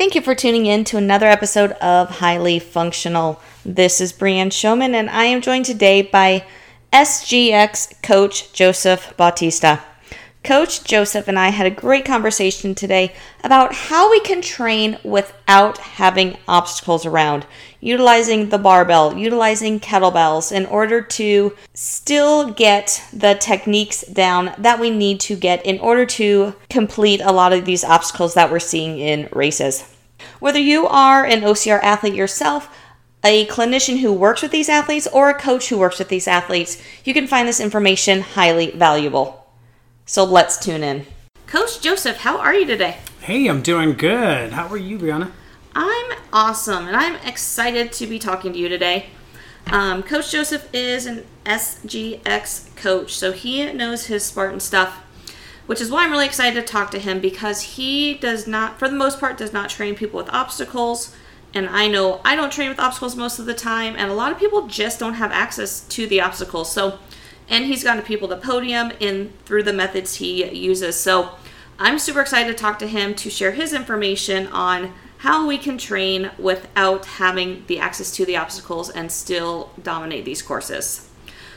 Thank you for tuning in to another episode of Highly Functional. This is Brianne Showman, and I am joined today by SGX coach Joseph Bautista. Coach Joseph and I had a great conversation today about how we can train without having obstacles around, utilizing the barbell, utilizing kettlebells in order to still get the techniques down that we need to get in order to complete a lot of these obstacles that we're seeing in races. Whether you are an OCR athlete yourself, a clinician who works with these athletes, or a coach who works with these athletes, you can find this information highly valuable. So let's tune in. Coach Joseph, how are you today? Hey, I'm doing good. How are you, Brianna? I'm awesome, and I'm excited to be talking to you today. Um, coach Joseph is an SGX coach, so he knows his Spartan stuff, which is why I'm really excited to talk to him because he does not, for the most part, does not train people with obstacles. And I know I don't train with obstacles most of the time, and a lot of people just don't have access to the obstacles. So and he's gotten people to podium in through the methods he uses. So I'm super excited to talk to him to share his information on how we can train without having the access to the obstacles and still dominate these courses.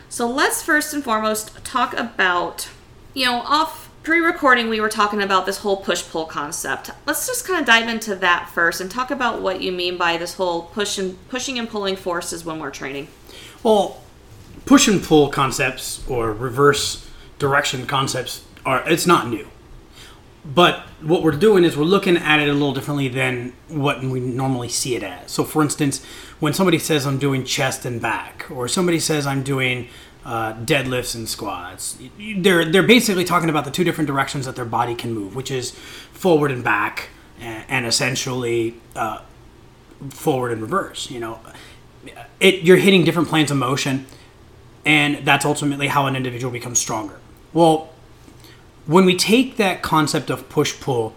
So let's first and foremost talk about, you know, off pre-recording we were talking about this whole push-pull concept. Let's just kind of dive into that first and talk about what you mean by this whole push and pushing and pulling forces when we're training. Well, push and pull concepts or reverse direction concepts are it's not new. But what we're doing is we're looking at it a little differently than what we normally see it as. So, for instance, when somebody says I'm doing chest and back, or somebody says I'm doing uh, deadlifts and squats, they're they're basically talking about the two different directions that their body can move, which is forward and back, and, and essentially uh, forward and reverse. You know, it, you're hitting different planes of motion and that's ultimately how an individual becomes stronger. Well, when we take that concept of push pull,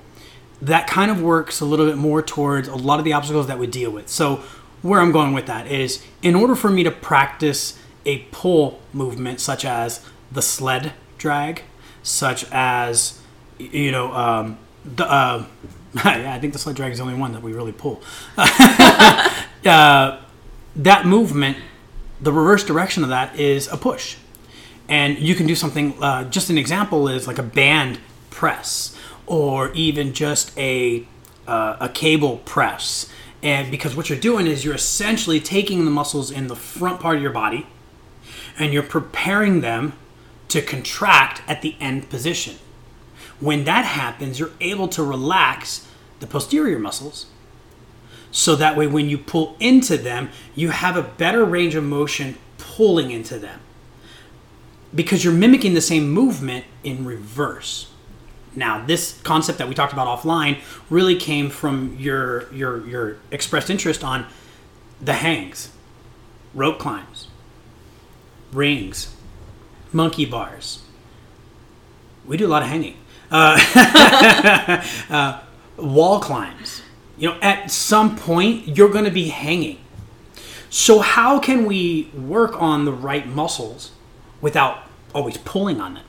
that kind of works a little bit more towards a lot of the obstacles that we deal with. So, where I'm going with that is in order for me to practice a pull movement, such as the sled drag, such as, you know, um, the, uh, yeah, I think the sled drag is the only one that we really pull. uh, that movement the reverse direction of that is a push. And you can do something, uh, just an example is like a band press or even just a, uh, a cable press. And because what you're doing is you're essentially taking the muscles in the front part of your body and you're preparing them to contract at the end position. When that happens, you're able to relax the posterior muscles so that way when you pull into them, you have a better range of motion pulling into them because you're mimicking the same movement in reverse. Now, this concept that we talked about offline really came from your your your expressed interest on the hangs, rope climbs, rings, monkey bars. We do a lot of hanging. Uh, uh, wall climbs you know, at some point, you're going to be hanging. So, how can we work on the right muscles without always pulling on them?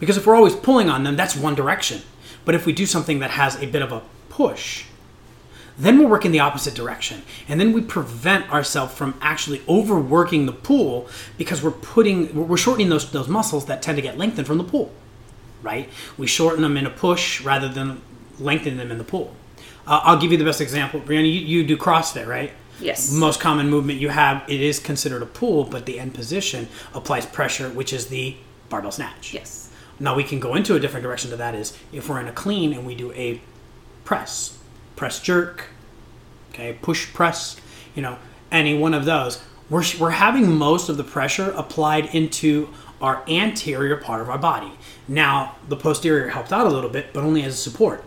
Because if we're always pulling on them, that's one direction. But if we do something that has a bit of a push, then we're working the opposite direction. And then we prevent ourselves from actually overworking the pull because we're putting, we're shortening those, those muscles that tend to get lengthened from the pull, right? We shorten them in a push rather than lengthen them in the pull. Uh, I'll give you the best example. Brianna, you, you do CrossFit, right? Yes. Most common movement you have, it is considered a pull, but the end position applies pressure, which is the barbell snatch. Yes. Now we can go into a different direction to that is if we're in a clean and we do a press, press jerk, okay, push press, you know, any one of those, we're, we're having most of the pressure applied into our anterior part of our body. Now, the posterior helps out a little bit, but only as a support.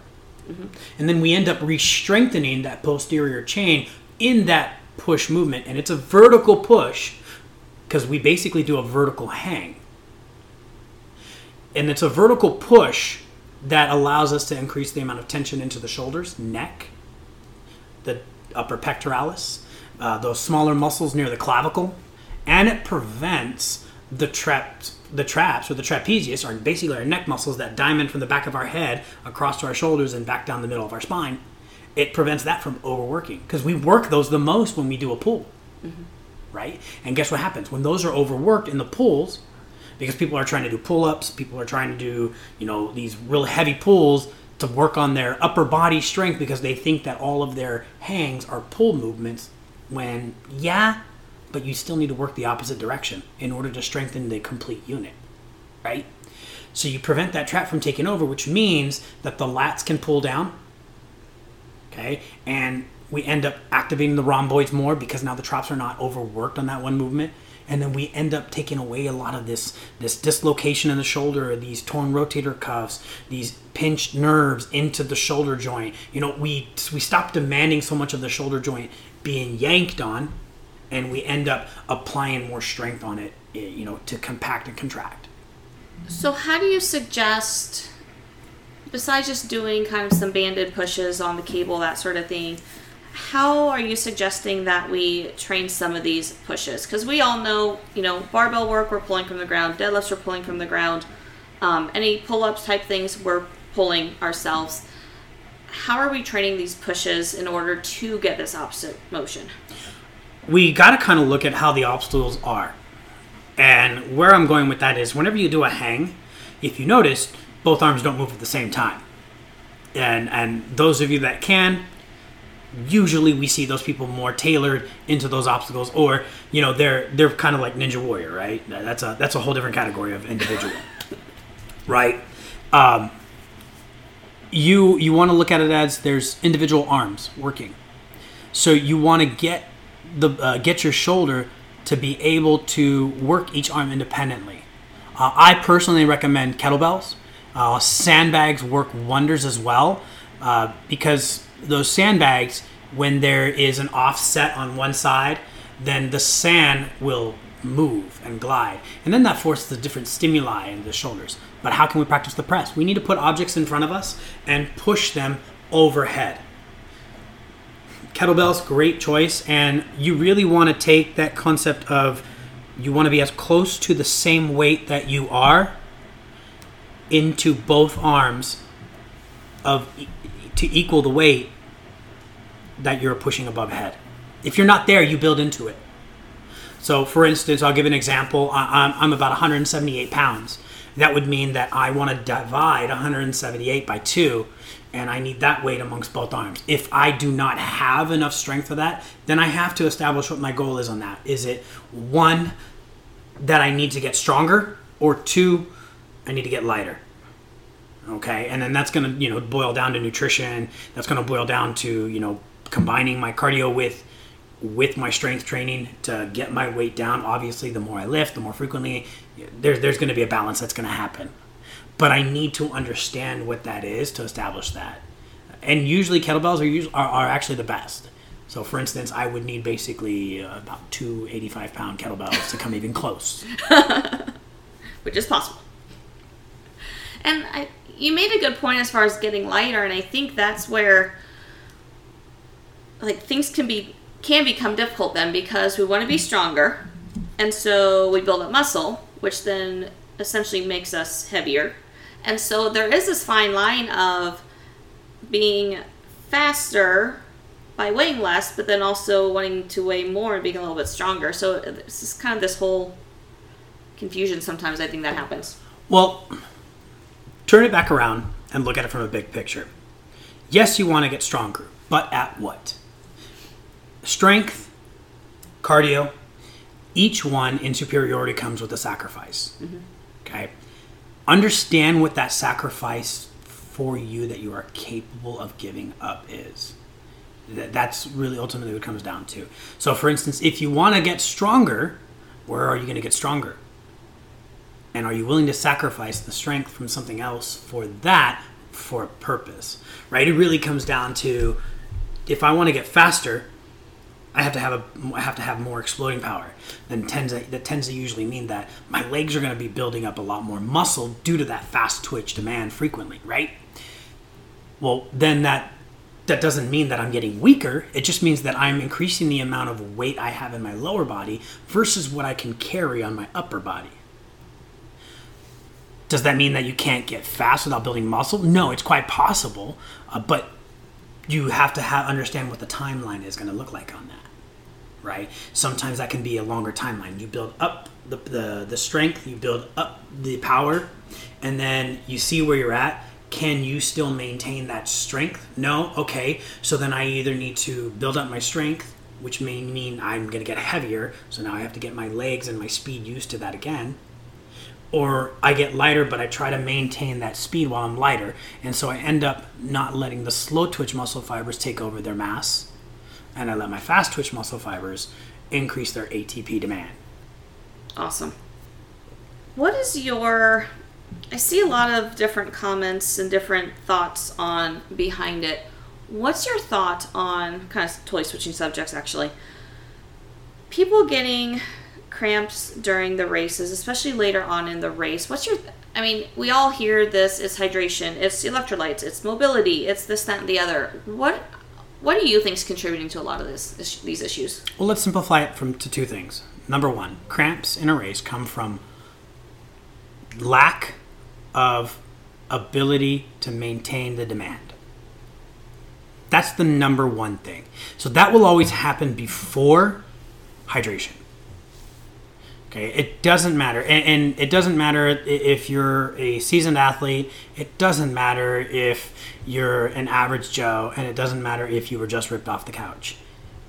Mm-hmm. And then we end up re-strengthening that posterior chain in that push movement. And it's a vertical push because we basically do a vertical hang. And it's a vertical push that allows us to increase the amount of tension into the shoulders, neck, the upper pectoralis, uh, those smaller muscles near the clavicle, and it prevents the trapped the traps or the trapezius are basically our neck muscles that diamond from the back of our head across to our shoulders and back down the middle of our spine it prevents that from overworking because we work those the most when we do a pull, mm-hmm. right? And guess what happens when those are overworked in the pulls? Because people are trying to do pull-ups, people are trying to do you know these real heavy pulls to work on their upper body strength because they think that all of their hangs are pull movements. When yeah, but you still need to work the opposite direction in order to strengthen the complete unit, right? So you prevent that trap from taking over, which means that the lats can pull down, okay, and we end up activating the rhomboids more because now the traps are not overworked on that one movement, and then we end up taking away a lot of this this dislocation in the shoulder, these torn rotator cuffs, these pinched nerves into the shoulder joint. You know, we we stop demanding so much of the shoulder joint being yanked on, and we end up applying more strength on it, eh, you know, to compact and contract. So, how do you suggest, besides just doing kind of some banded pushes on the cable, that sort of thing, how are you suggesting that we train some of these pushes? Because we all know, you know, barbell work, we're pulling from the ground, deadlifts, we're pulling from the ground, um, any pull ups type things, we're pulling ourselves. How are we training these pushes in order to get this opposite motion? we got to kind of look at how the obstacles are. And where I'm going with that is whenever you do a hang, if you notice, both arms don't move at the same time. And and those of you that can, usually we see those people more tailored into those obstacles or you know they're they're kind of like ninja warrior right that's a that's a whole different category of individual right um, you you want to look at it as there's individual arms working so you want to get the uh, get your shoulder to be able to work each arm independently. Uh, I personally recommend kettlebells. Uh, sandbags work wonders as well uh, because those sandbags, when there is an offset on one side, then the sand will move and glide, and then that forces a different stimuli in the shoulders. But how can we practice the press? We need to put objects in front of us and push them overhead kettlebells great choice and you really want to take that concept of you want to be as close to the same weight that you are into both arms of to equal the weight that you're pushing above head if you're not there you build into it so for instance i'll give an example i'm, I'm about 178 pounds that would mean that i want to divide 178 by 2 and I need that weight amongst both arms. If I do not have enough strength for that, then I have to establish what my goal is on that. Is it one that I need to get stronger, or two, I need to get lighter? Okay, and then that's gonna you know boil down to nutrition. That's gonna boil down to you know combining my cardio with with my strength training to get my weight down. Obviously, the more I lift, the more frequently, there's there's going to be a balance that's going to happen but I need to understand what that is to establish that. And usually kettlebells are usually are, are actually the best. So, for instance, I would need basically about two 85 pound kettlebells to come even close. Which is possible. And I, you made a good point as far as getting lighter, and I think that's where like things can be can become difficult then because we want to be stronger, and so we build up muscle, which then essentially makes us heavier. And so there is this fine line of being faster by weighing less, but then also wanting to weigh more and being a little bit stronger. So uh, this is kind of this whole confusion sometimes I think that happens. Well, turn it back around and look at it from a big picture. Yes, you want to get stronger, but at what? Strength, cardio, each one in superiority comes with a sacrifice. Mm-hmm. Okay? Understand what that sacrifice for you that you are capable of giving up is. That's really ultimately what it comes down to. So, for instance, if you want to get stronger, where are you going to get stronger? And are you willing to sacrifice the strength from something else for that for a purpose? Right? It really comes down to if I want to get faster, I have to have a I have to have more exploding power. Then tends to, that tends to usually mean that my legs are going to be building up a lot more muscle due to that fast twitch demand frequently, right? Well, then that that doesn't mean that I'm getting weaker. It just means that I'm increasing the amount of weight I have in my lower body versus what I can carry on my upper body. Does that mean that you can't get fast without building muscle? No, it's quite possible, uh, but you have to have understand what the timeline is going to look like on that right? Sometimes that can be a longer timeline. You build up the, the, the strength you build up the power and then you see where you're at. Can you still maintain that strength? No? Okay. So then i either need to build up my strength which may mean i'm going to get heavier so now i have to get my legs and my speed used to that again or I get lighter, but I try to maintain that speed while I'm lighter. And so I end up not letting the slow twitch muscle fibers take over their mass, and I let my fast twitch muscle fibers increase their ATP demand. Awesome. What is your. I see a lot of different comments and different thoughts on behind it. What's your thought on kind of totally switching subjects actually? People getting cramps during the races, especially later on in the race. What's your I mean, we all hear this it's hydration, it's electrolytes, it's mobility, it's this that and the other. What what do you think is contributing to a lot of this, this these issues? Well, let's simplify it from to two things. Number 1, cramps in a race come from lack of ability to maintain the demand. That's the number one thing. So that will always happen before hydration. Okay, it doesn't matter, and, and, it doesn't matter if you're a seasoned athlete. It doesn't matter if you're an average Joe, and it doesn't matter if you were just ripped off the couch.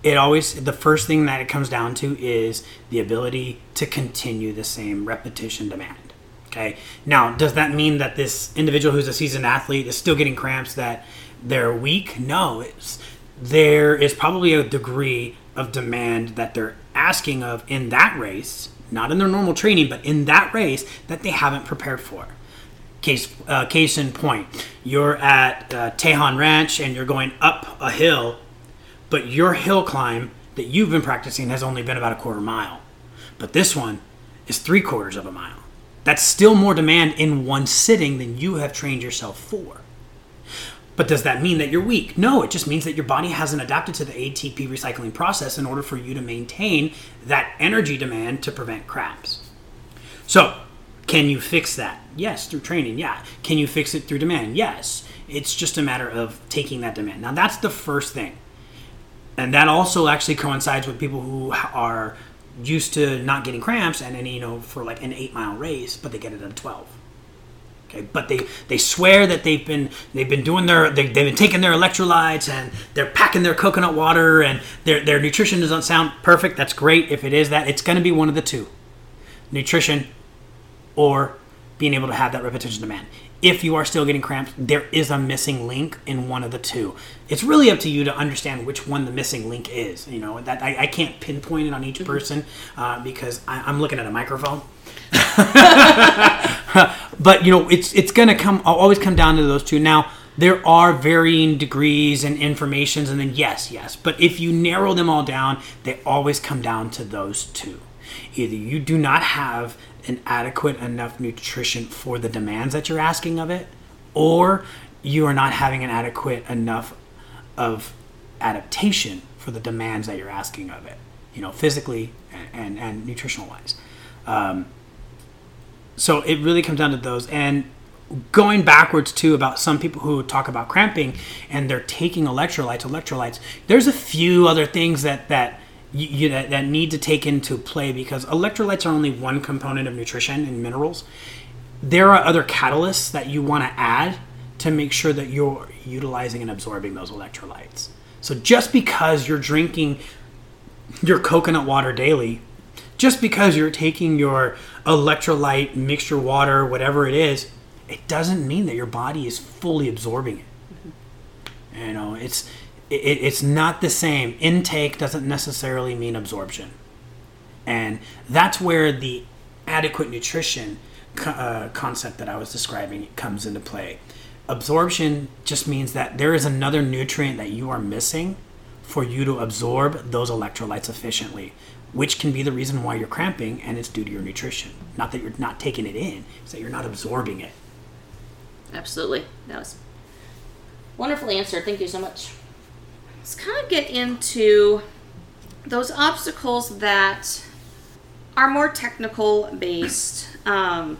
It always the first thing that it comes down to is the ability to continue the same repetition demand. Okay, now does that mean that this individual who's a seasoned athlete is still getting cramps that they're weak? No, it's there is probably a degree of demand that they're asking of in that race not in their normal training, but in that race that they haven't prepared for. Case, uh, case in point, you're at uh, Tejon Ranch and you're going up a hill, but your hill climb that you've been practicing has only been about a quarter mile. But this one is three quarters of a mile. That's still more demand in one sitting than you have trained yourself for. But does that mean that you're weak? No, it just means that your body hasn't adapted to the ATP recycling process in order for you to maintain that energy demand to prevent cramps. So, can you fix that? Yes, through training, yeah. Can you fix it through demand? Yes. It's just a matter of taking that demand. Now, that's the first thing. And that also actually coincides with people who are used to not getting cramps and then, you know, for like an eight mile race, but they get it at a 12 Okay, but they, they swear that they've been they've been doing their they, have been taking their electrolytes and they're packing their coconut water and their their nutrition doesn't sound perfect. That's great if it is that. It's going to be one of the two, nutrition, or being able to have that repetition demand. If you are still getting cramps, there is a missing link in one of the two. It's really up to you to understand which one the missing link is. You know that I, I can't pinpoint it on each mm-hmm. person uh, because I, I'm looking at a microphone. but you know, it's it's gonna come I'll always come down to those two. Now there are varying degrees and informations, and then yes, yes. But if you narrow them all down, they always come down to those two. Either you do not have an adequate enough nutrition for the demands that you're asking of it, or you are not having an adequate enough of adaptation for the demands that you're asking of it. You know, physically and and, and nutritional wise. Um, so it really comes down to those. And going backwards too about some people who talk about cramping and they're taking electrolytes electrolytes there's a few other things that that you, that, that need to take into play because electrolytes are only one component of nutrition and minerals. There are other catalysts that you want to add to make sure that you're utilizing and absorbing those electrolytes. So just because you're drinking your coconut water daily just because you're taking your electrolyte mixture water, whatever it is, it doesn't mean that your body is fully absorbing it. Mm-hmm. You know, it's it, it's not the same. Intake doesn't necessarily mean absorption, and that's where the adequate nutrition uh, concept that I was describing comes into play. Absorption just means that there is another nutrient that you are missing for you to absorb those electrolytes efficiently which can be the reason why you're cramping, and it's due to your nutrition. Not that you're not taking it in, it's that you're not absorbing it. Absolutely. That was wonderful answer. Thank you so much. Let's kind of get into those obstacles that are more technical based. Um,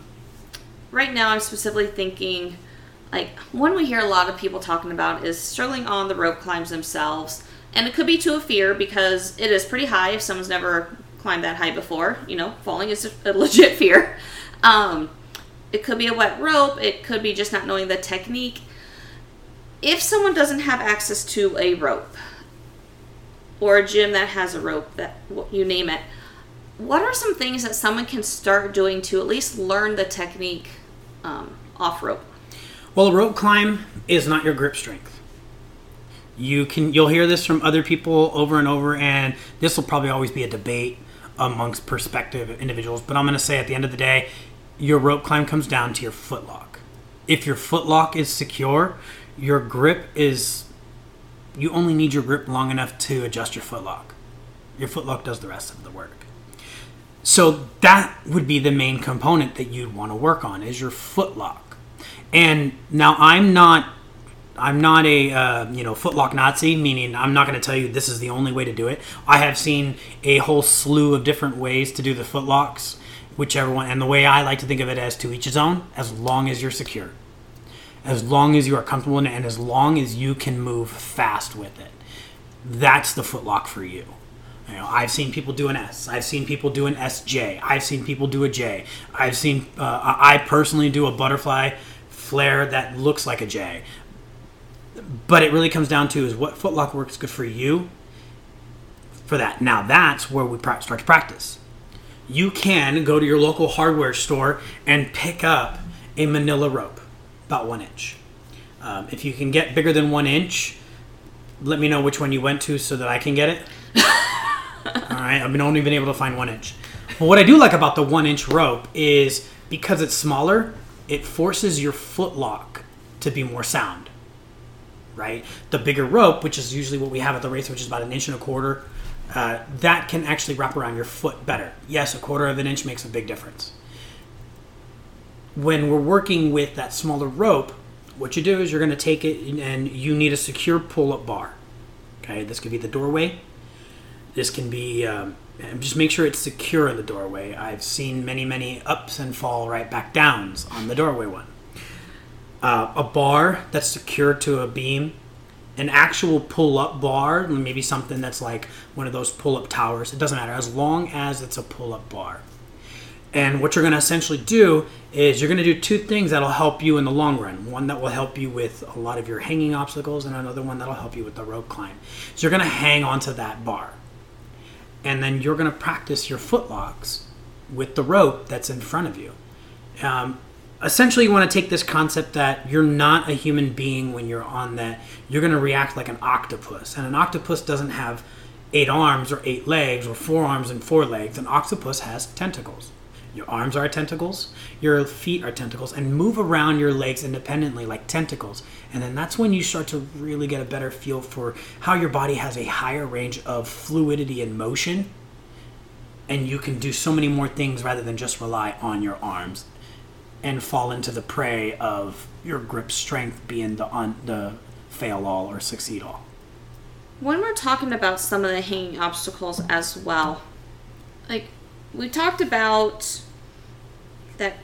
right now, I'm specifically thinking like one we hear a lot of people talking about is struggling on the rope climbs themselves. And it could be to a fear because it is pretty high if someone's never climbed that high before. You know, falling is a legit fear. Um, it could be a wet rope, it could be just not knowing the technique. If someone doesn't have access to a rope or a gym that has a rope, that you name it, what are some things that someone can start doing to at least learn the technique um, off rope? Well, a rope climb is not your grip strength. You can you'll hear this from other people over and over, and this will probably always be a debate amongst perspective individuals. But I'm going to say at the end of the day, your rope climb comes down to your footlock. If your footlock is secure, your grip is you only need your grip long enough to adjust your footlock. Your footlock does the rest of the work. So that would be the main component that you'd want to work on is your footlock. And now I'm not I'm not a uh, you know footlock Nazi, meaning I'm not going to tell you this is the only way to do it. I have seen a whole slew of different ways to do the footlocks, whichever one. And the way I like to think of it as to each his own, as long as you're secure, as long as you are comfortable in it, and as long as you can move fast with it. That's the footlock for you. You know, I've seen people do an S. I've seen people do an SJ. I've seen people do a J. I've seen uh, I personally do a butterfly flare that looks like a J. But it really comes down to is what footlock works good for you for that. Now that's where we start to practice. You can go to your local hardware store and pick up a manila rope, about one inch. Um, if you can get bigger than one inch, let me know which one you went to so that I can get it. All right, I've been only been able to find one inch. But what I do like about the one inch rope is because it's smaller, it forces your footlock to be more sound. Right? The bigger rope, which is usually what we have at the race, which is about an inch and a quarter, uh, that can actually wrap around your foot better. Yes, a quarter of an inch makes a big difference. When we're working with that smaller rope, what you do is you're going to take it and you need a secure pull up bar. Okay, this could be the doorway. This can be um, just make sure it's secure in the doorway. I've seen many, many ups and fall right back downs on the doorway one. Uh, a bar that's secured to a beam, an actual pull up bar, maybe something that's like one of those pull up towers. It doesn't matter as long as it's a pull up bar. And what you're going to essentially do is you're going to do two things that'll help you in the long run. One that will help you with a lot of your hanging obstacles, and another one that'll help you with the rope climb. So you're going to hang onto that bar and then you're going to practice your footlocks with the rope that's in front of you. Um, essentially, you want to take this concept that you're not a human being when you're on that. You're going to react like an octopus, and an octopus doesn't have eight arms or eight legs or four arms and four legs. An octopus has tentacles. Your arms are tentacles, your feet are tentacles, and move around your legs independently like tentacles. And then that's when you start to really get a better feel for how your body has a higher range of fluidity and motion. And you can do so many more things rather than just rely on your arms and fall into the prey of your grip strength being the on the fail all or succeed all. When we're talking about some of the hanging obstacles as well, like we talked about that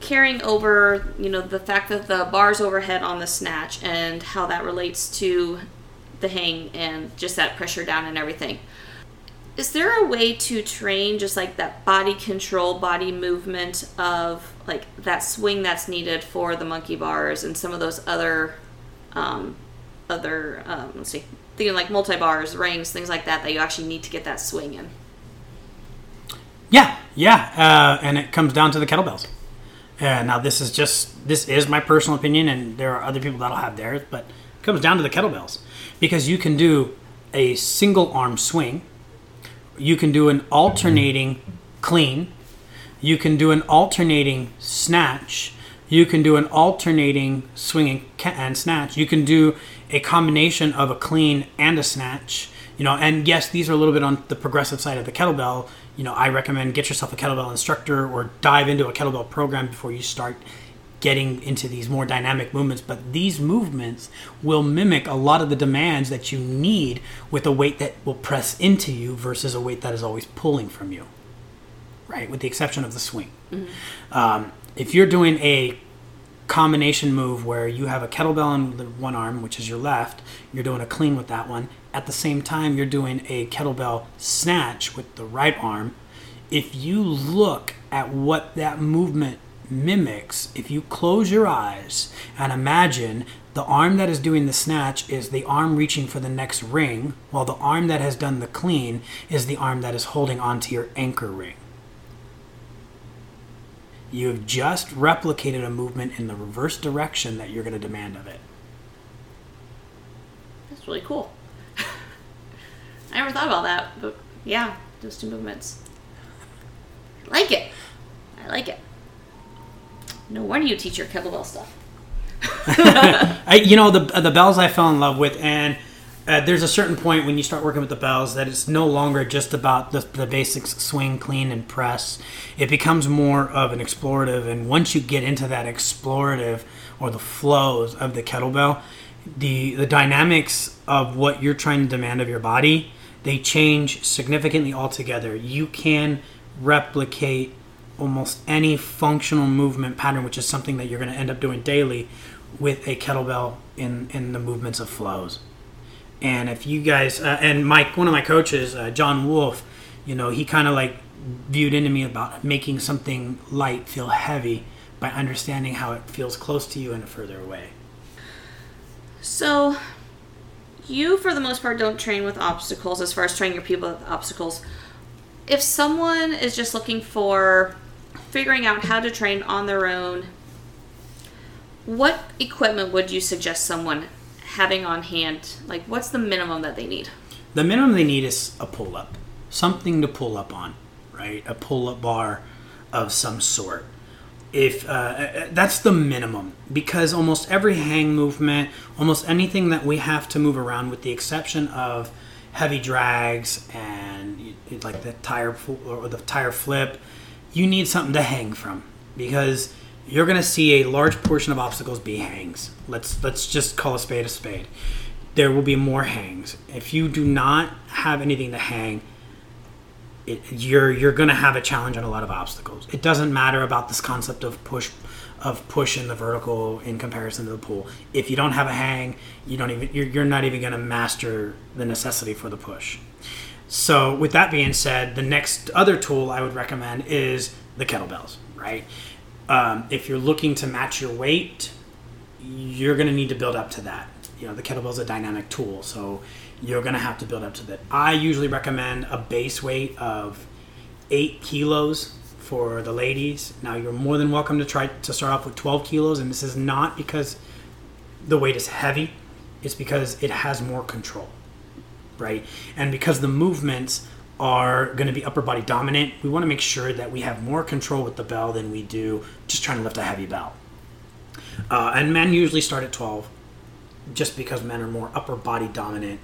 carrying over, you know, the fact that the bar's overhead on the snatch and how that relates to the hang and just that pressure down and everything. Is there a way to train just like that body control, body movement of like that swing that's needed for the monkey bars and some of those other, um, other, um, let's see, thinking like multi bars, rings, things like that that you actually need to get that swing in? Yeah, yeah, uh, and it comes down to the kettlebells. Uh, now, this is just this is my personal opinion, and there are other people that'll have theirs, but it comes down to the kettlebells because you can do a single arm swing, you can do an alternating clean, you can do an alternating snatch, you can do an alternating swing and snatch, you can do a combination of a clean and a snatch. You know, and yes, these are a little bit on the progressive side of the kettlebell you know, I recommend get yourself a kettlebell instructor or dive into a kettlebell program before you start getting into these more dynamic movements. But these movements will mimic a lot of the demands that you need with a weight that will press into you versus a weight that is always pulling from you, right? With the exception of the swing. Mm-hmm. Um, if you're doing a combination move where you have a kettlebell on the one arm, which is your left. You're doing a clean with that one. At the same time, you're doing a kettlebell snatch with the right arm. If you look at what that movement mimics, if you close your eyes and imagine the arm that is doing the snatch is the arm reaching for the next ring, while the arm that has done the clean is the arm that is holding onto your anchor ring. You have just replicated a movement in the reverse direction that you're going to demand of it. That's really cool. I never thought about that, but yeah, those two movements. I like it. I like it. No wonder you teach your kettlebell stuff. I, you know the the bells I fell in love with, and uh, there's a certain point when you start working with the bells that it's no longer just about the, the basics swing, clean, and press. It becomes more of an explorative, and once you get into that explorative or the flows of the kettlebell, the the dynamics of what you're trying to demand of your body they change significantly altogether. You can replicate almost any functional movement pattern, which is something that you're going to end up doing daily with a kettlebell in in the movements of flows. And if you guys uh, and Mike, one of my coaches, uh, John Wolf, you know, he kind of like viewed into me about making something light feel heavy by understanding how it feels close to you and a further away. So, you, for the most part, don't train with obstacles as far as training your people with obstacles. If someone is just looking for figuring out how to train on their own, what equipment would you suggest someone having on hand? Like, what's the minimum that they need? The minimum they need is a pull up, something to pull up on, right? A pull up bar of some sort. If uh, uh, that's the minimum, because almost every hang movement, almost anything that we have to move around, with the exception of heavy drags and like the tire or the tire flip, you need something to hang from because you're going to see a large portion of obstacles be hangs. Let's let's just call a spade a spade. There will be more hangs. If you do not have anything to hang, it, you're you're going to have a challenge on a lot of obstacles. It doesn't matter about this concept of push of push in the vertical in comparison to the pull. If you don't have a hang, you don't even you're, you're not even going to master the necessity for the push. So with that being said, the next other tool I would recommend is the kettlebells, right? Um, if you're looking to match your weight, you're going to need to build up to that. You know, the kettlebell is a dynamic tool, so you're going to have to build up to that. I usually recommend a base weight of eight kilos for the ladies. Now, you're more than welcome to try to start off with 12 kilos, and this is not because the weight is heavy, it's because it has more control, right? And because the movements are going to be upper body dominant, we want to make sure that we have more control with the bell than we do just trying to lift a heavy bell. Uh, and men usually start at 12 just because men are more upper body dominant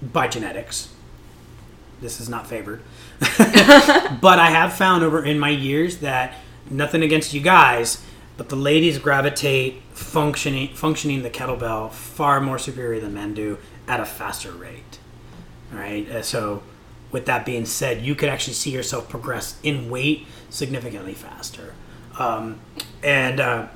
by genetics. This is not favored. but I have found over in my years that nothing against you guys, but the ladies gravitate functioning functioning the kettlebell far more superior than men do at a faster rate. Right, uh, so with that being said, you could actually see yourself progress in weight significantly faster. Um, and uh,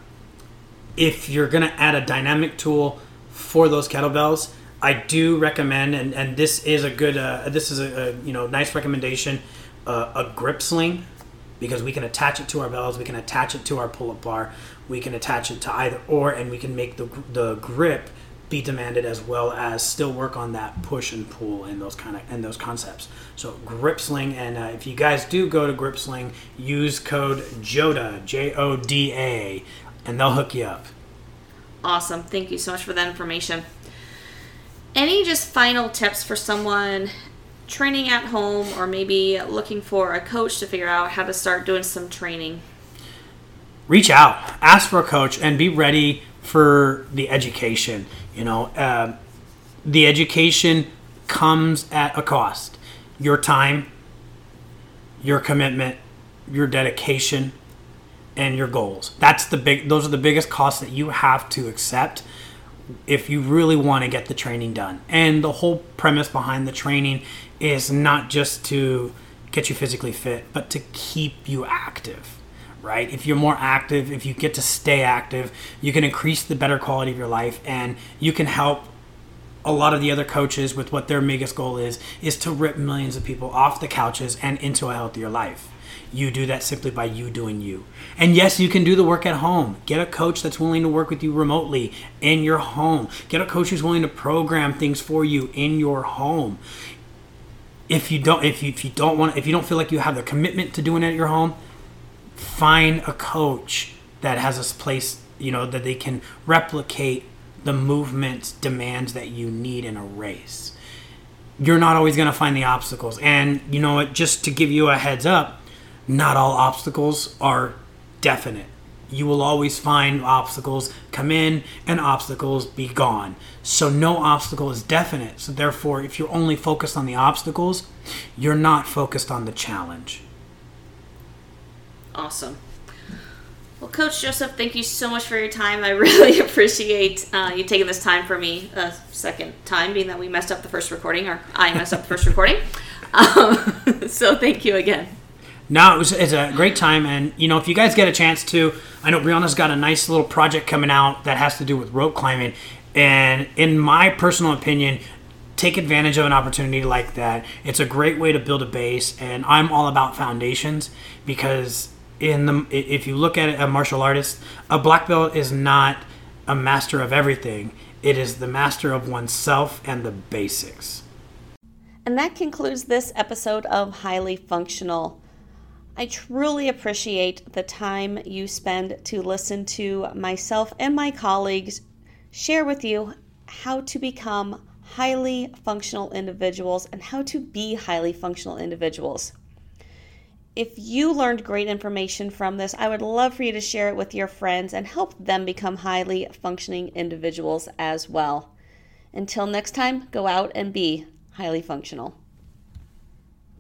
if you're going to add a dynamic tool for those kettlebells, I do recommend, and, and this is a good, uh, this is a, a, you know nice recommendation, uh, a grip sling, because we can attach it to our bells, we can attach it to our pull-up bar, we can attach it to either or, and we can make the the grip be demanded as well as still work on that push and pull and those kind of and those concepts. So grip sling, and uh, if you guys do go to grip sling, use code JODA J O D A, and they'll hook you up. Awesome! Thank you so much for that information. Any just final tips for someone training at home or maybe looking for a coach to figure out how to start doing some training? Reach out, ask for a coach, and be ready for the education. You know, uh, the education comes at a cost. Your time, your commitment, your dedication, and your goals. That's the big. Those are the biggest costs that you have to accept if you really want to get the training done. And the whole premise behind the training is not just to get you physically fit, but to keep you active right? If you're more active, if you get to stay active, you can increase the better quality of your life and you can help a lot of the other coaches with what their biggest goal is is to rip millions of people off the couches and into a healthier life. You do that simply by you doing you. And yes, you can do the work at home. Get a coach that's willing to work with you remotely in your home. Get a coach who's willing to program things for you in your home. If you don't if you, if you don't want if you don't feel like you have the commitment to doing it at your home, find a coach that has a place, you know, that they can replicate the movement demands that you need in a race. You're not always going to find the obstacles. And you know what, just to give you a heads up, not all obstacles are definite. You will always find obstacles come in and obstacles be gone. So no obstacle is definite. So therefore, if you're only focused on the obstacles, you're not focused on the challenge. Awesome. Well, Coach Joseph, thank you so much for your time. I really appreciate uh, you taking this time for me a second time, being that we messed up the first recording, or I messed up the first recording. Um, so thank you again. No, it was it's a great time, and you know if you guys get a chance to, I know Brianna's got a nice little project coming out that has to do with rope climbing, and in my personal opinion, take advantage of an opportunity like that. It's a great way to build a base, and I'm all about foundations because in the if you look at a martial artist, a black belt is not a master of everything. It is the master of oneself and the basics. And that concludes this episode of Highly Functional. I truly appreciate the time you spend to listen to myself and my colleagues share with you how to become highly functional individuals and how to be highly functional individuals. If you learned great information from this, I would love for you to share it with your friends and help them become highly functioning individuals as well. Until next time, go out and be highly functional.